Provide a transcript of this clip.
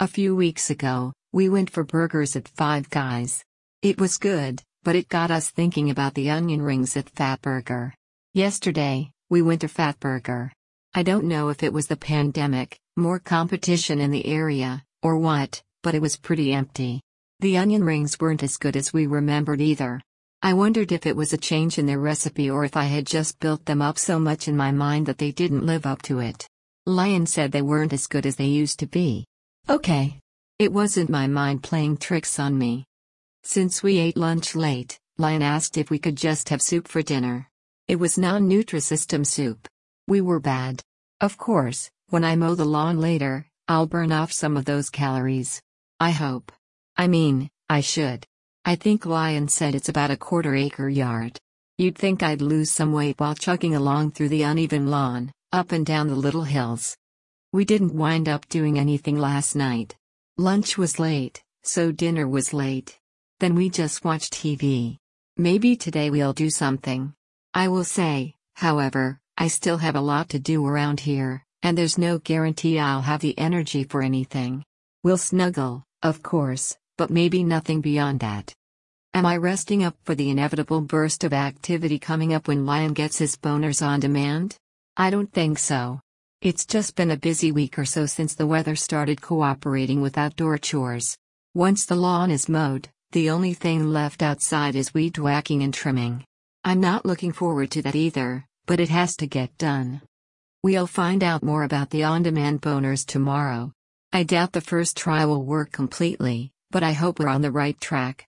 A few weeks ago, we went for burgers at Five Guys. It was good, but it got us thinking about the onion rings at Fatburger. Yesterday, we went to Fatburger. I don't know if it was the pandemic, more competition in the area, or what, but it was pretty empty. The onion rings weren't as good as we remembered either. I wondered if it was a change in their recipe or if I had just built them up so much in my mind that they didn't live up to it. Lion said they weren't as good as they used to be. Okay. It wasn't my mind playing tricks on me. Since we ate lunch late, Lion asked if we could just have soup for dinner. It was non Nutrisystem soup. We were bad. Of course, when I mow the lawn later, I'll burn off some of those calories. I hope. I mean, I should. I think Lion said it's about a quarter acre yard. You'd think I'd lose some weight while chugging along through the uneven lawn, up and down the little hills. We didn't wind up doing anything last night. Lunch was late, so dinner was late. Then we just watched TV. Maybe today we'll do something. I will say, however, I still have a lot to do around here, and there's no guarantee I'll have the energy for anything. We'll snuggle, of course, but maybe nothing beyond that. Am I resting up for the inevitable burst of activity coming up when Lion gets his boners on demand? I don't think so. It's just been a busy week or so since the weather started cooperating with outdoor chores. Once the lawn is mowed, the only thing left outside is weed whacking and trimming. I'm not looking forward to that either, but it has to get done. We'll find out more about the on demand boners tomorrow. I doubt the first try will work completely, but I hope we're on the right track.